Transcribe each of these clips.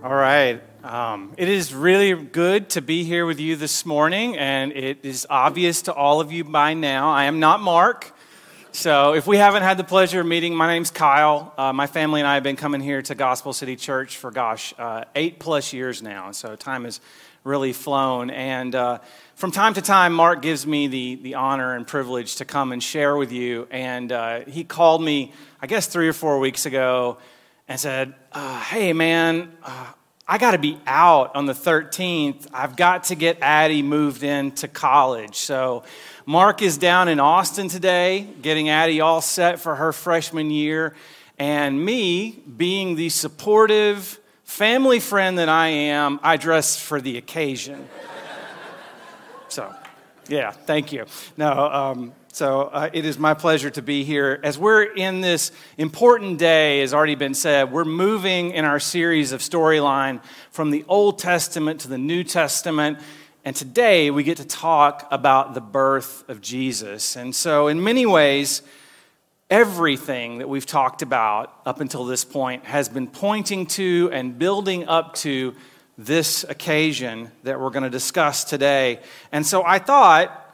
All right. Um, it is really good to be here with you this morning, and it is obvious to all of you by now I am not Mark. So, if we haven't had the pleasure of meeting, my name's Kyle. Uh, my family and I have been coming here to Gospel City Church for, gosh, uh, eight plus years now. So, time has really flown. And uh, from time to time, Mark gives me the, the honor and privilege to come and share with you. And uh, he called me, I guess, three or four weeks ago and said, uh, Hey, man, uh, I got to be out on the 13th. I've got to get Addie moved into college. So, Mark is down in Austin today, getting Addie all set for her freshman year. And me, being the supportive family friend that I am, I dress for the occasion. so, yeah, thank you. No, um, so uh, it is my pleasure to be here. As we're in this important day, as already been said, we're moving in our series of storyline from the Old Testament to the New Testament. And today we get to talk about the birth of Jesus. And so, in many ways, everything that we've talked about up until this point has been pointing to and building up to this occasion that we're going to discuss today. And so I thought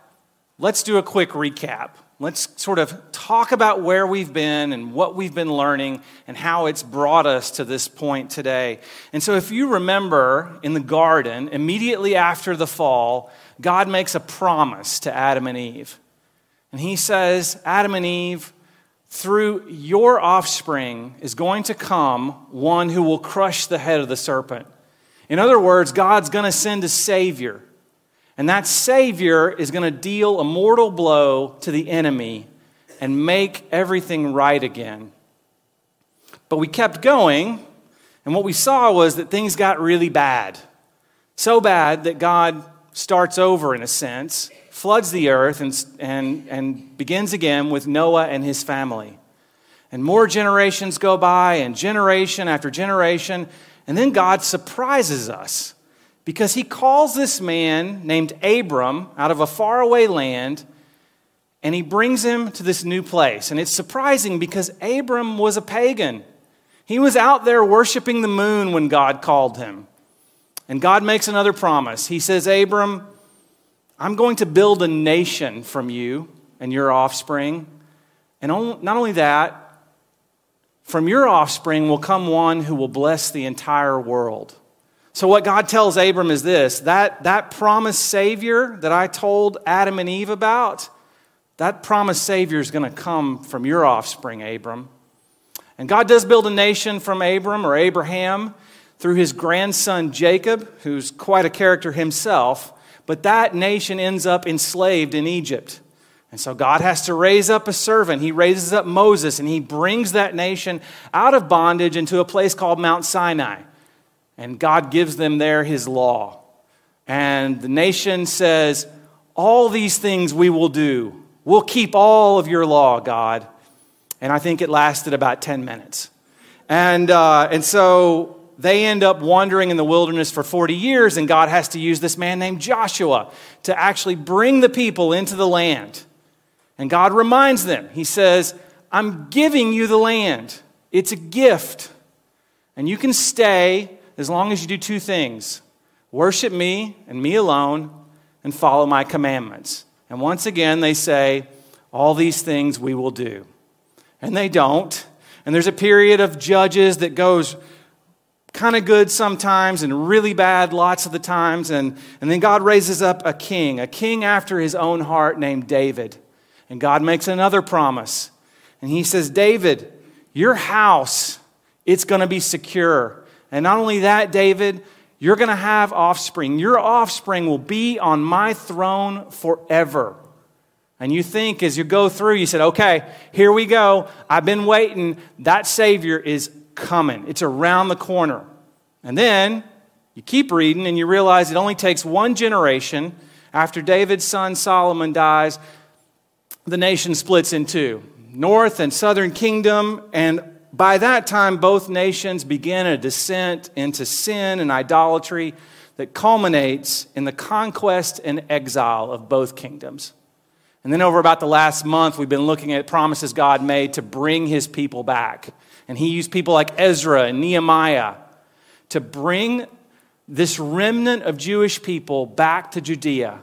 let's do a quick recap. Let's sort of talk about where we've been and what we've been learning and how it's brought us to this point today. And so, if you remember in the garden, immediately after the fall, God makes a promise to Adam and Eve. And he says, Adam and Eve, through your offspring is going to come one who will crush the head of the serpent. In other words, God's going to send a Savior and that Savior is going to deal a mortal blow to the enemy and make everything right again. But we kept going, and what we saw was that things got really bad. So bad that God starts over, in a sense, floods the earth, and, and, and begins again with Noah and his family. And more generations go by, and generation after generation, and then God surprises us because he calls this man named Abram out of a faraway land and he brings him to this new place. And it's surprising because Abram was a pagan. He was out there worshiping the moon when God called him. And God makes another promise. He says, Abram, I'm going to build a nation from you and your offspring. And not only that, from your offspring will come one who will bless the entire world. So, what God tells Abram is this that, that promised Savior that I told Adam and Eve about, that promised Savior is going to come from your offspring, Abram. And God does build a nation from Abram or Abraham through his grandson Jacob, who's quite a character himself, but that nation ends up enslaved in Egypt. And so God has to raise up a servant. He raises up Moses and he brings that nation out of bondage into a place called Mount Sinai. And God gives them there his law. And the nation says, All these things we will do. We'll keep all of your law, God. And I think it lasted about 10 minutes. And, uh, and so they end up wandering in the wilderness for 40 years, and God has to use this man named Joshua to actually bring the people into the land. And God reminds them, He says, I'm giving you the land, it's a gift. And you can stay as long as you do two things worship me and me alone, and follow my commandments. And once again, they say, All these things we will do. And they don't. And there's a period of judges that goes kind of good sometimes and really bad lots of the times. And, and then God raises up a king, a king after his own heart named David. And God makes another promise. And he says, David, your house, it's going to be secure. And not only that, David, you're going to have offspring. Your offspring will be on my throne forever. And you think as you go through, you said, okay, here we go. I've been waiting. That Savior is coming, it's around the corner. And then you keep reading and you realize it only takes one generation. After David's son Solomon dies, the nation splits in two north and southern kingdom, and by that time, both nations begin a descent into sin and idolatry that culminates in the conquest and exile of both kingdoms. And then, over about the last month, we've been looking at promises God made to bring his people back. And he used people like Ezra and Nehemiah to bring this remnant of Jewish people back to Judea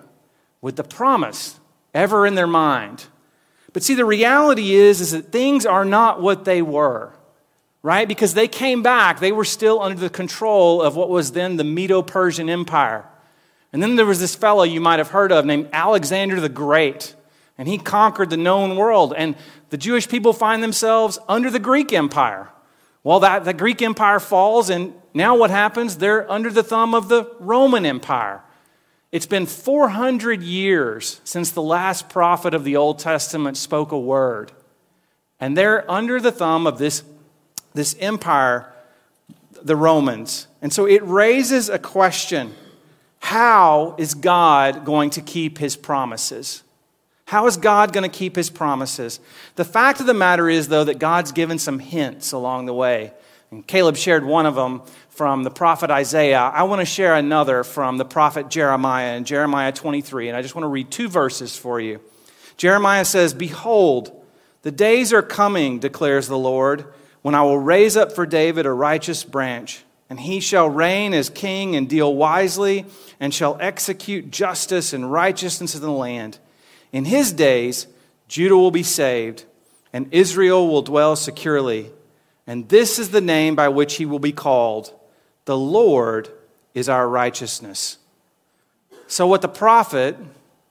with the promise ever in their mind. But see, the reality is, is that things are not what they were, right? Because they came back, they were still under the control of what was then the Medo Persian Empire. And then there was this fellow you might have heard of named Alexander the Great, and he conquered the known world. And the Jewish people find themselves under the Greek Empire. Well, that the Greek Empire falls, and now what happens? They're under the thumb of the Roman Empire. It's been 400 years since the last prophet of the Old Testament spoke a word. And they're under the thumb of this, this empire, the Romans. And so it raises a question how is God going to keep his promises? How is God going to keep his promises? The fact of the matter is, though, that God's given some hints along the way. And Caleb shared one of them from the prophet Isaiah. I want to share another from the prophet Jeremiah in Jeremiah 23. And I just want to read two verses for you. Jeremiah says, Behold, the days are coming, declares the Lord, when I will raise up for David a righteous branch, and he shall reign as king and deal wisely, and shall execute justice and righteousness in the land. In his days, Judah will be saved, and Israel will dwell securely. And this is the name by which he will be called The Lord is our righteousness. So, what the prophet,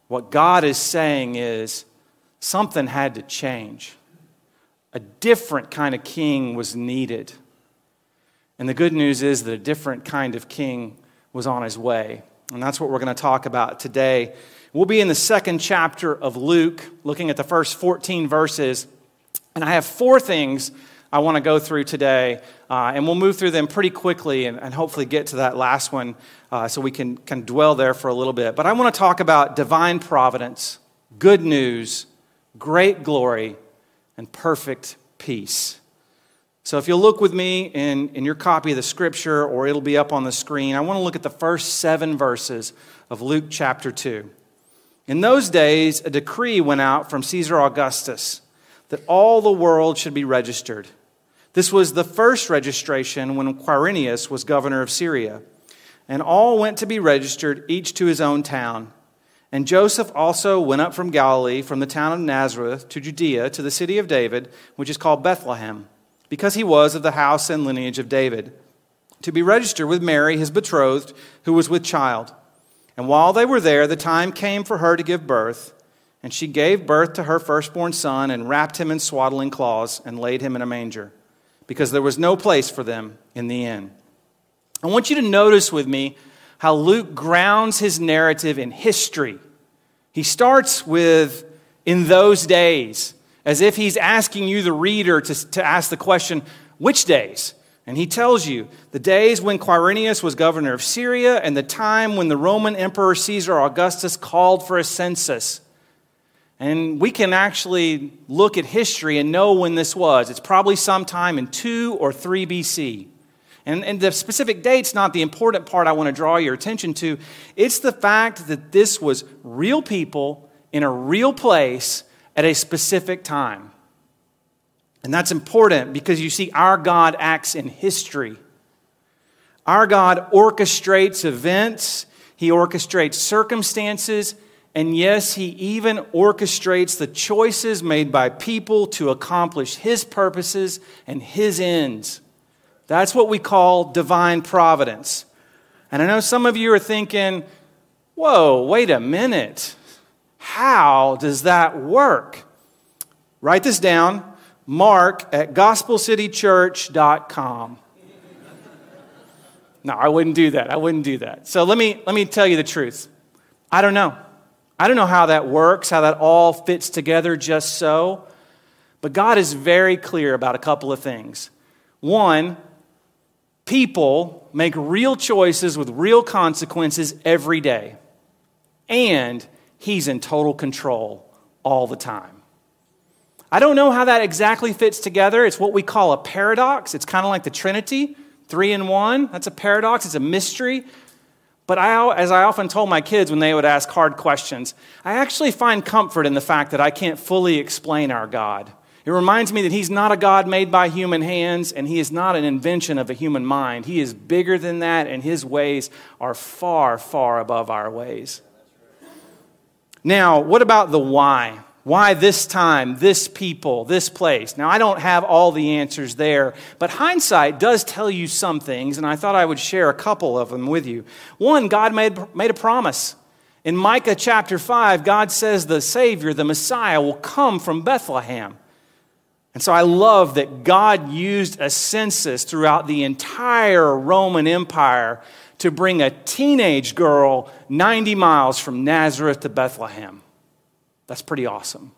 what God is saying is something had to change. A different kind of king was needed. And the good news is that a different kind of king was on his way. And that's what we're going to talk about today. We'll be in the second chapter of Luke, looking at the first 14 verses. And I have four things I want to go through today. Uh, and we'll move through them pretty quickly and, and hopefully get to that last one uh, so we can, can dwell there for a little bit. But I want to talk about divine providence, good news, great glory, and perfect peace. So if you'll look with me in, in your copy of the scripture, or it'll be up on the screen, I want to look at the first seven verses of Luke chapter 2. In those days, a decree went out from Caesar Augustus that all the world should be registered. This was the first registration when Quirinius was governor of Syria. And all went to be registered, each to his own town. And Joseph also went up from Galilee, from the town of Nazareth to Judea, to the city of David, which is called Bethlehem, because he was of the house and lineage of David, to be registered with Mary, his betrothed, who was with child. And while they were there, the time came for her to give birth. And she gave birth to her firstborn son, and wrapped him in swaddling cloths, and laid him in a manger because there was no place for them in the inn. I want you to notice with me how Luke grounds his narrative in history. He starts with, in those days, as if he's asking you, the reader, to, to ask the question, which days? And he tells you the days when Quirinius was governor of Syria and the time when the Roman Emperor Caesar Augustus called for a census. And we can actually look at history and know when this was. It's probably sometime in 2 or 3 BC. And, and the specific date's not the important part I want to draw your attention to. It's the fact that this was real people in a real place at a specific time. And that's important because you see, our God acts in history. Our God orchestrates events, He orchestrates circumstances, and yes, he even orchestrates the choices made by people to accomplish his purposes and his ends. That's what we call divine providence. And I know some of you are thinking, whoa, wait a minute. How does that work? Write this down mark at gospelcitychurch.com. No, I wouldn't do that. I wouldn't do that. So let me, let me tell you the truth. I don't know. I don't know how that works, how that all fits together just so, but God is very clear about a couple of things. One, people make real choices with real consequences every day, and He's in total control all the time. I don't know how that exactly fits together. It's what we call a paradox. It's kind of like the Trinity, three in one. That's a paradox, it's a mystery. But I, as I often told my kids when they would ask hard questions, I actually find comfort in the fact that I can't fully explain our God. It reminds me that He's not a God made by human hands, and He is not an invention of a human mind. He is bigger than that, and His ways are far, far above our ways. Now, what about the why? Why this time, this people, this place? Now, I don't have all the answers there, but hindsight does tell you some things, and I thought I would share a couple of them with you. One, God made, made a promise. In Micah chapter 5, God says the Savior, the Messiah, will come from Bethlehem. And so I love that God used a census throughout the entire Roman Empire to bring a teenage girl 90 miles from Nazareth to Bethlehem. That's pretty awesome.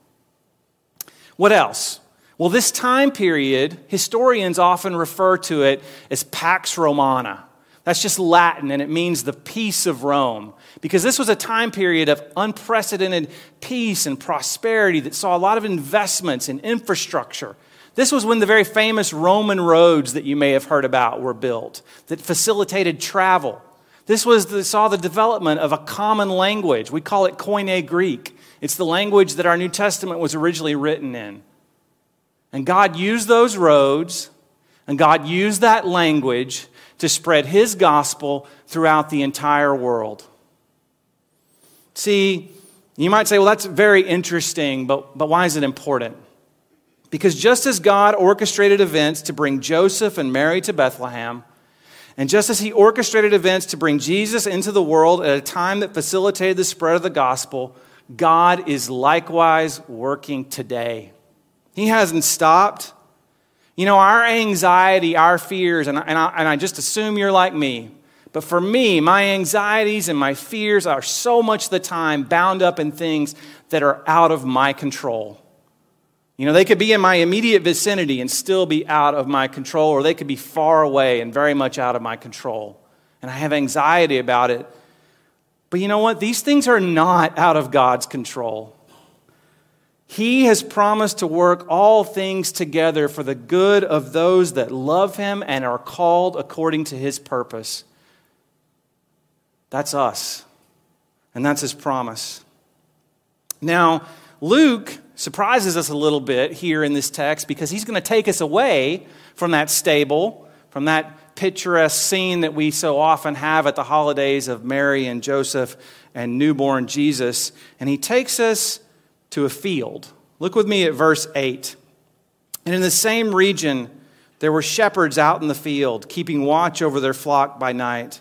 What else? Well, this time period, historians often refer to it as Pax Romana. That's just Latin, and it means the peace of Rome. Because this was a time period of unprecedented peace and prosperity that saw a lot of investments in infrastructure. This was when the very famous Roman roads that you may have heard about were built, that facilitated travel. This was the, saw the development of a common language. We call it Koine Greek. It's the language that our New Testament was originally written in. And God used those roads, and God used that language to spread His gospel throughout the entire world. See, you might say, well, that's very interesting, but, but why is it important? Because just as God orchestrated events to bring Joseph and Mary to Bethlehem, and just as he orchestrated events to bring Jesus into the world at a time that facilitated the spread of the gospel, God is likewise working today. He hasn't stopped. You know, our anxiety, our fears, and, and, I, and I just assume you're like me, but for me, my anxieties and my fears are so much the time bound up in things that are out of my control. You know, they could be in my immediate vicinity and still be out of my control, or they could be far away and very much out of my control. And I have anxiety about it but you know what? These things are not out of God's control. He has promised to work all things together for the good of those that love Him and are called according to His purpose. That's us. And that's His promise. Now, Luke surprises us a little bit here in this text because he's going to take us away from that stable, from that picturesque scene that we so often have at the holidays of Mary and Joseph and newborn Jesus. And he takes us to a field. Look with me at verse 8. And in the same region, there were shepherds out in the field, keeping watch over their flock by night.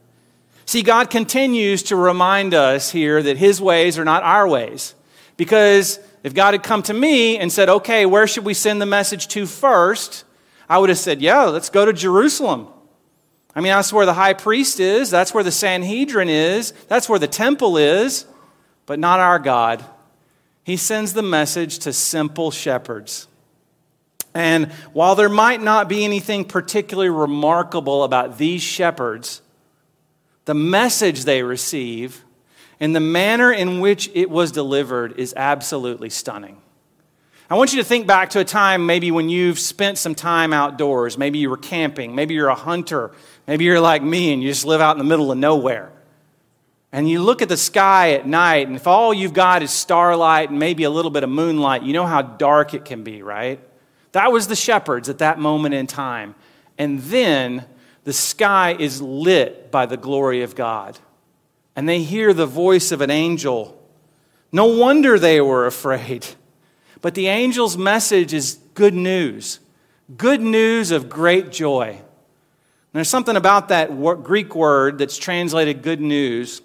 See, God continues to remind us here that His ways are not our ways. Because if God had come to me and said, okay, where should we send the message to first? I would have said, yeah, let's go to Jerusalem. I mean, that's where the high priest is, that's where the Sanhedrin is, that's where the temple is, but not our God. He sends the message to simple shepherds. And while there might not be anything particularly remarkable about these shepherds, the message they receive and the manner in which it was delivered is absolutely stunning. I want you to think back to a time maybe when you've spent some time outdoors. Maybe you were camping. Maybe you're a hunter. Maybe you're like me and you just live out in the middle of nowhere. And you look at the sky at night, and if all you've got is starlight and maybe a little bit of moonlight, you know how dark it can be, right? That was the shepherds at that moment in time. And then the sky is lit by the glory of God. And they hear the voice of an angel. No wonder they were afraid. But the angel's message is good news, good news of great joy. And there's something about that Greek word that's translated good news.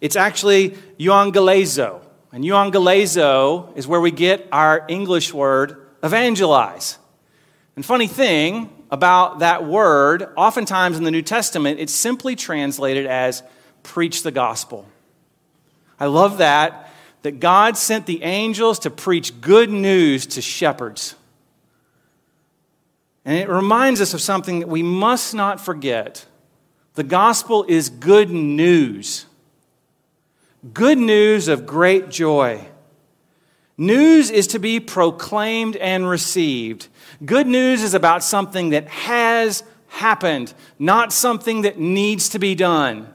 It's actually euangelizo. And euangelizo is where we get our English word evangelize. And funny thing about that word, oftentimes in the New Testament, it's simply translated as preach the gospel. I love that that God sent the angels to preach good news to shepherds. And it reminds us of something that we must not forget. The gospel is good news. Good news of great joy. News is to be proclaimed and received. Good news is about something that has happened, not something that needs to be done.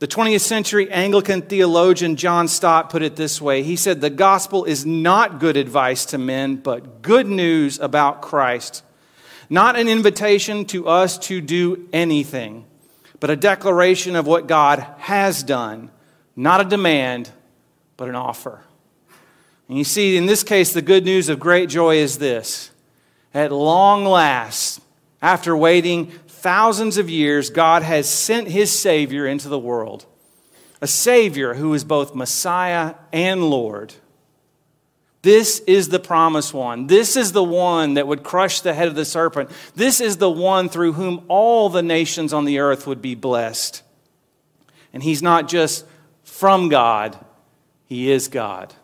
The 20th century Anglican theologian John Stott put it this way He said, The gospel is not good advice to men, but good news about Christ. Not an invitation to us to do anything, but a declaration of what God has done. Not a demand, but an offer. And you see, in this case, the good news of great joy is this at long last, after waiting thousands of years, God has sent his Savior into the world. A Savior who is both Messiah and Lord. This is the promised one. This is the one that would crush the head of the serpent. This is the one through whom all the nations on the earth would be blessed. And he's not just from God, he is God.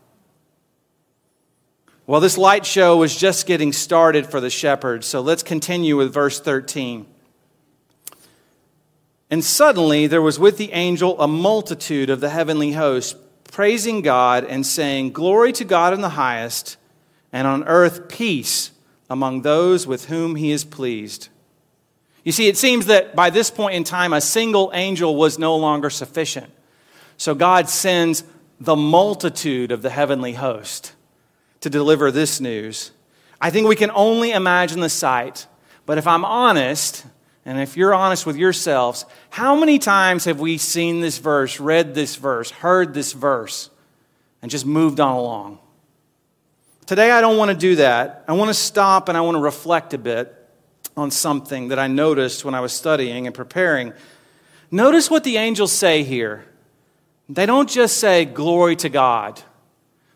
Well, this light show was just getting started for the shepherds, so let's continue with verse 13. And suddenly there was with the angel a multitude of the heavenly host, praising God and saying, Glory to God in the highest, and on earth peace among those with whom he is pleased. You see, it seems that by this point in time, a single angel was no longer sufficient. So God sends the multitude of the heavenly host to deliver this news. I think we can only imagine the sight. But if I'm honest, and if you're honest with yourselves, how many times have we seen this verse, read this verse, heard this verse, and just moved on along? Today, I don't want to do that. I want to stop and I want to reflect a bit on something that I noticed when I was studying and preparing. Notice what the angels say here. They don't just say, Glory to God,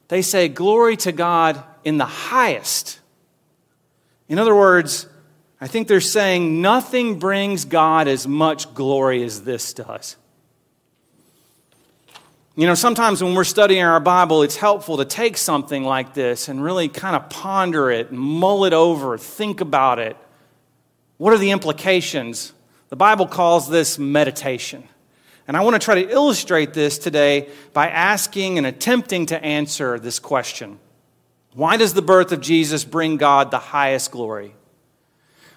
they say, Glory to God in the highest. In other words, I think they're saying nothing brings God as much glory as this does. You know, sometimes when we're studying our Bible, it's helpful to take something like this and really kind of ponder it, mull it over, think about it. What are the implications? The Bible calls this meditation. And I want to try to illustrate this today by asking and attempting to answer this question Why does the birth of Jesus bring God the highest glory?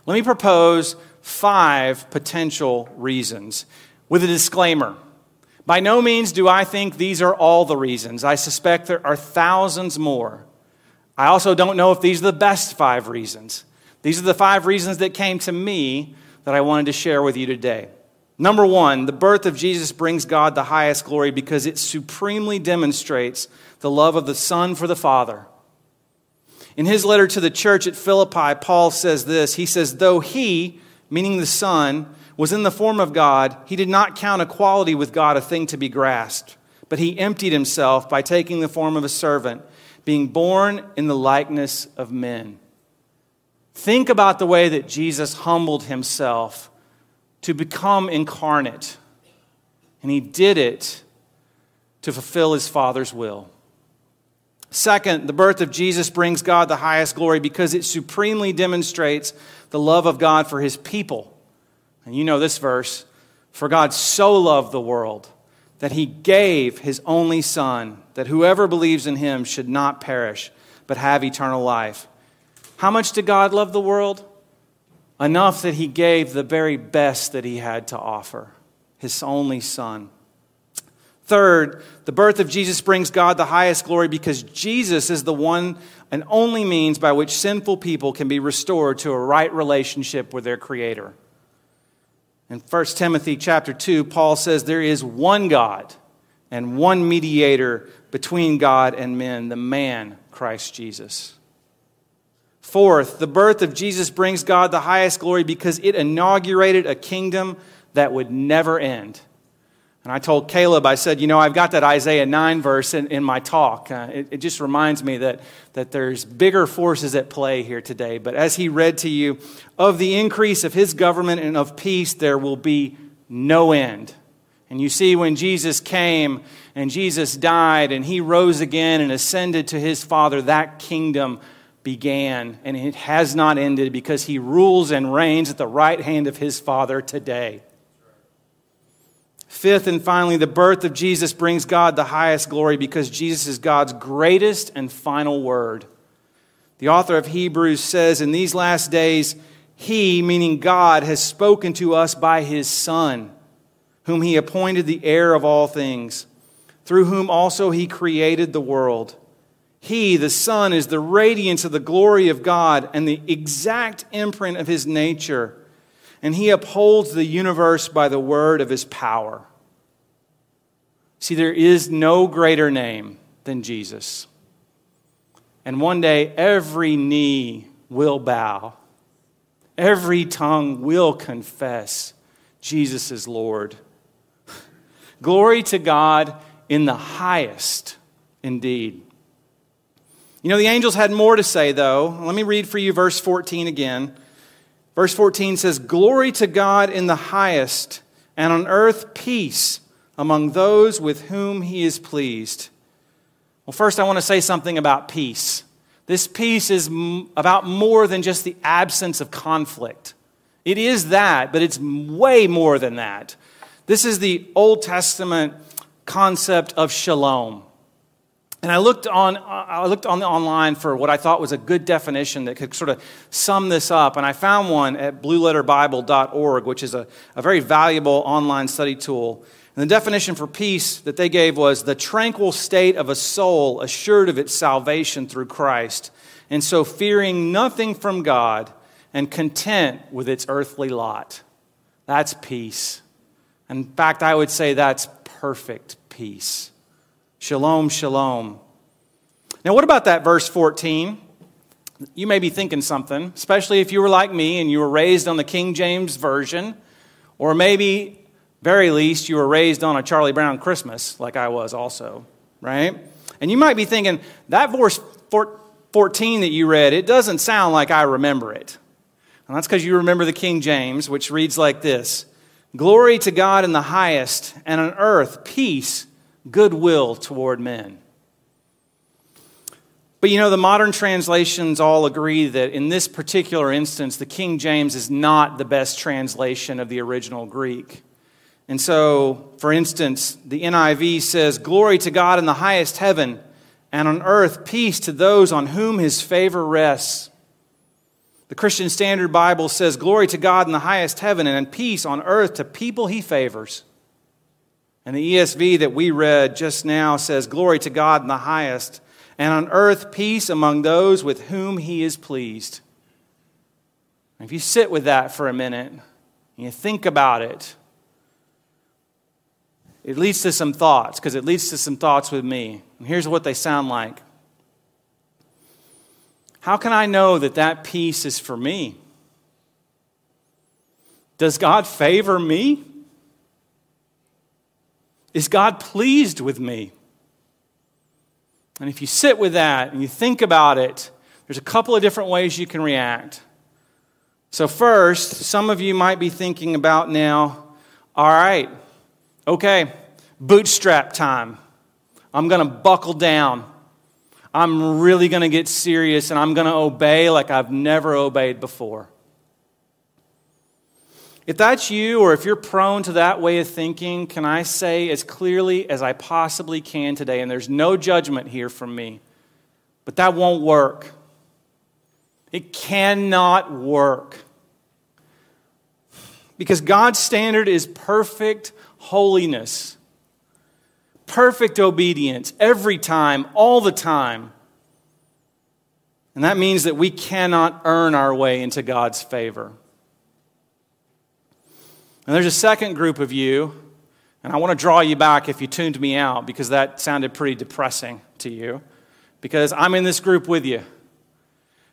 Let me propose five potential reasons with a disclaimer. By no means do I think these are all the reasons. I suspect there are thousands more. I also don't know if these are the best five reasons. These are the five reasons that came to me that I wanted to share with you today. Number one, the birth of Jesus brings God the highest glory because it supremely demonstrates the love of the Son for the Father. In his letter to the church at Philippi, Paul says this He says, Though he, meaning the Son, was in the form of God, he did not count equality with God a thing to be grasped, but he emptied himself by taking the form of a servant, being born in the likeness of men. Think about the way that Jesus humbled himself to become incarnate, and he did it to fulfill his Father's will. Second, the birth of Jesus brings God the highest glory because it supremely demonstrates the love of God for his people. And you know this verse For God so loved the world that he gave his only Son, that whoever believes in him should not perish, but have eternal life. How much did God love the world? Enough that he gave the very best that he had to offer his only Son. Third, the birth of Jesus brings God the highest glory because Jesus is the one and only means by which sinful people can be restored to a right relationship with their Creator. In 1 Timothy chapter 2, Paul says there is one God and one mediator between God and men, the man, Christ Jesus. Fourth, the birth of Jesus brings God the highest glory because it inaugurated a kingdom that would never end. And I told Caleb, I said, you know, I've got that Isaiah 9 verse in, in my talk. Uh, it, it, just reminds me that, that there's bigger forces at play here today. But as he read to you, of the increase of his government and of peace, there will be no end. And you see, when Jesus came and Jesus died and he rose again and ascended to his Father, that kingdom began. And it has not ended because he rules and reigns at the right hand of his Father today. Fifth and finally, the birth of Jesus brings God the highest glory because Jesus is God's greatest and final word. The author of Hebrews says, In these last days, he, meaning God, has spoken to us by his Son whom he appointed the heir of all things, through whom also he created the world. He, the Son, is the radiance of the glory of God and the exact imprint of his nature, and he upholds the universe by the word of his power. See, there is no greater name than Jesus. And one day, every knee will bow, every tongue will confess Jesus is Lord. Glory to God in the highest, indeed. You know, the angels had more to say, though. Let me read for you verse 14 again. Verse 14 says, Glory to God in the highest, and on earth peace among those with whom he is pleased. Well, first, I want to say something about peace. This peace is m- about more than just the absence of conflict. It is that, but it's way more than that. This is the Old Testament concept of shalom. And I looked on, I looked on the online for what I thought was a good definition that could sort of sum this up. And I found one at blueletterbible.org, which is a, a very valuable online study tool. And the definition for peace that they gave was the tranquil state of a soul assured of its salvation through Christ, and so fearing nothing from God and content with its earthly lot. That's peace. In fact, I would say that's perfect peace. Shalom, shalom. Now, what about that verse 14? You may be thinking something, especially if you were like me and you were raised on the King James Version, or maybe, very least, you were raised on a Charlie Brown Christmas, like I was also, right? And you might be thinking, that verse 14 that you read, it doesn't sound like I remember it. And that's because you remember the King James, which reads like this Glory to God in the highest, and on earth, peace, goodwill toward men. But you know, the modern translations all agree that in this particular instance, the King James is not the best translation of the original Greek. And so, for instance, the NIV says, Glory to God in the highest heaven, and on earth, peace to those on whom his favor rests. The Christian Standard Bible says, Glory to God in the highest heaven and peace on earth to people he favors. And the ESV that we read just now says, Glory to God in the highest, and on earth peace among those with whom he is pleased. if you sit with that for a minute and you think about it, it leads to some thoughts, because it leads to some thoughts with me. And here's what they sound like how can I know that that peace is for me? Does God favor me? Is God pleased with me? And if you sit with that and you think about it, there's a couple of different ways you can react. So, first, some of you might be thinking about now, all right, okay, bootstrap time. I'm going to buckle down. I'm really going to get serious and I'm going to obey like I've never obeyed before. If that's you, or if you're prone to that way of thinking, can I say as clearly as I possibly can today, and there's no judgment here from me, but that won't work. It cannot work. Because God's standard is perfect holiness perfect obedience every time, all the time. And that means that we cannot earn our way into God's favor. And there's a second group of you, and I want to draw you back if you tuned me out because that sounded pretty depressing to you. Because I'm in this group with you.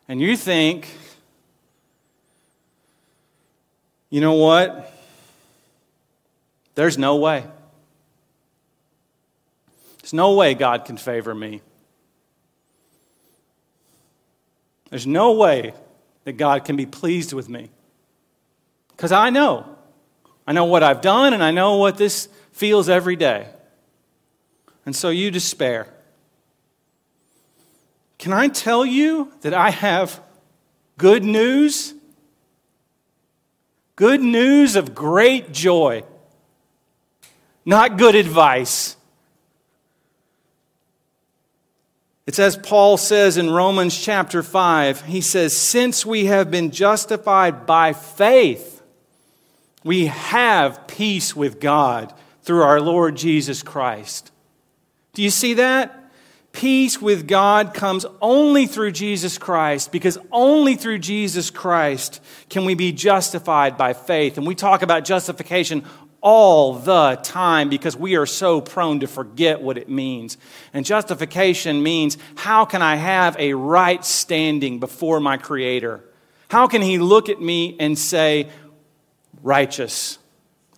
And you think, you know what? There's no way. There's no way God can favor me. There's no way that God can be pleased with me. Because I know I know what I've done, and I know what this feels every day. And so you despair. Can I tell you that I have good news? Good news of great joy, not good advice. It's as Paul says in Romans chapter 5. He says, Since we have been justified by faith, we have peace with God through our Lord Jesus Christ. Do you see that? Peace with God comes only through Jesus Christ because only through Jesus Christ can we be justified by faith. And we talk about justification all the time because we are so prone to forget what it means. And justification means how can I have a right standing before my Creator? How can He look at me and say, righteous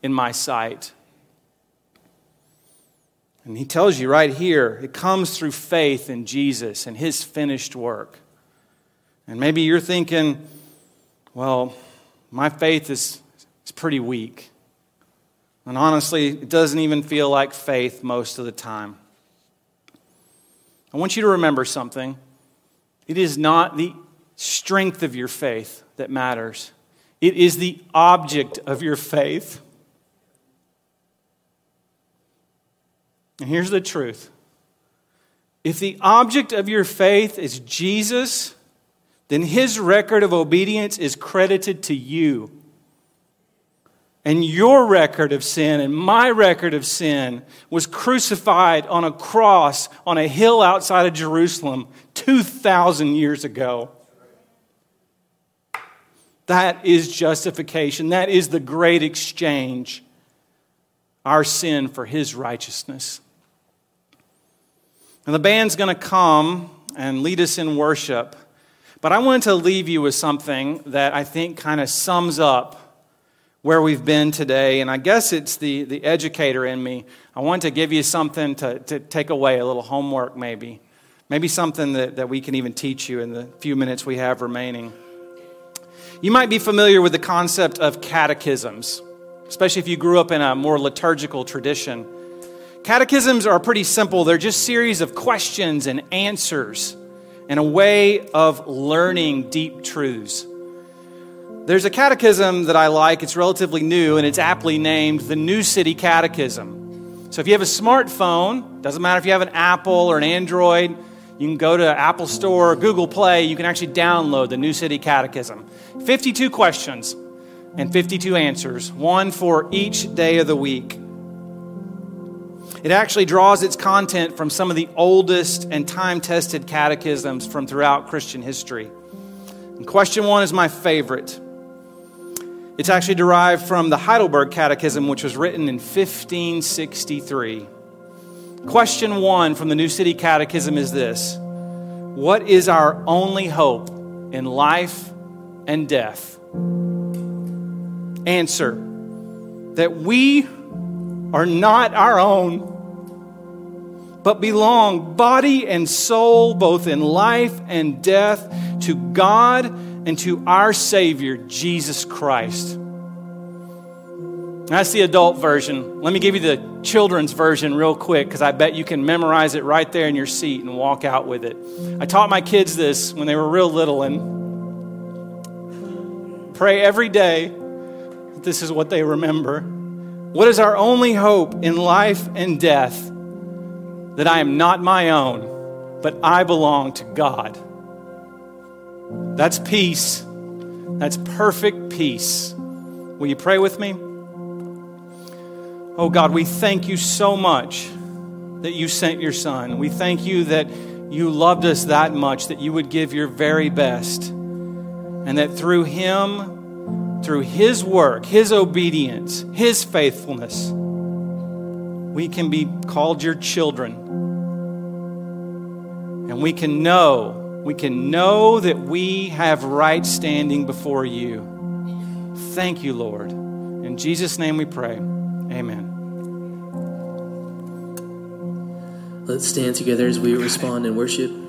in my sight? And he tells you right here it comes through faith in Jesus and his finished work. And maybe you're thinking, well, my faith is, is pretty weak. And honestly, it doesn't even feel like faith most of the time. I want you to remember something. It is not the strength of your faith that matters, it is the object of your faith. And here's the truth if the object of your faith is Jesus, then his record of obedience is credited to you. And your record of sin and my record of sin was crucified on a cross on a hill outside of Jerusalem 2,000 years ago. That is justification. That is the great exchange. Our sin for his righteousness. And the band's going to come and lead us in worship. But I wanted to leave you with something that I think kind of sums up where we've been today. And I guess it's the, the educator in me. I want to give you something to, to take away, a little homework maybe. Maybe something that, that we can even teach you in the few minutes we have remaining. You might be familiar with the concept of catechisms, especially if you grew up in a more liturgical tradition. Catechisms are pretty simple. They're just series of questions and answers and a way of learning deep truths. There's a catechism that I like. It's relatively new and it's aptly named the New City Catechism. So if you have a smartphone, doesn't matter if you have an Apple or an Android, you can go to Apple Store Google Play, you can actually download the New City Catechism. 52 questions and 52 answers, one for each day of the week. It actually draws its content from some of the oldest and time tested catechisms from throughout Christian history. And question one is my favorite. It's actually derived from the Heidelberg Catechism, which was written in 1563. Question one from the New City Catechism is this What is our only hope in life and death? Answer that we are not our own, but belong body and soul, both in life and death, to God and to our Savior, Jesus Christ. That's the adult version. Let me give you the children's version real quick because I bet you can memorize it right there in your seat and walk out with it. I taught my kids this when they were real little and pray every day. This is what they remember. What is our only hope in life and death? That I am not my own, but I belong to God. That's peace. That's perfect peace. Will you pray with me? Oh God, we thank you so much that you sent your son. We thank you that you loved us that much that you would give your very best. And that through him, through His work, His obedience, His faithfulness, we can be called your children. And we can know, we can know that we have right standing before you. Thank you, Lord. In Jesus' name we pray. Amen. Let's stand together as we respond in worship.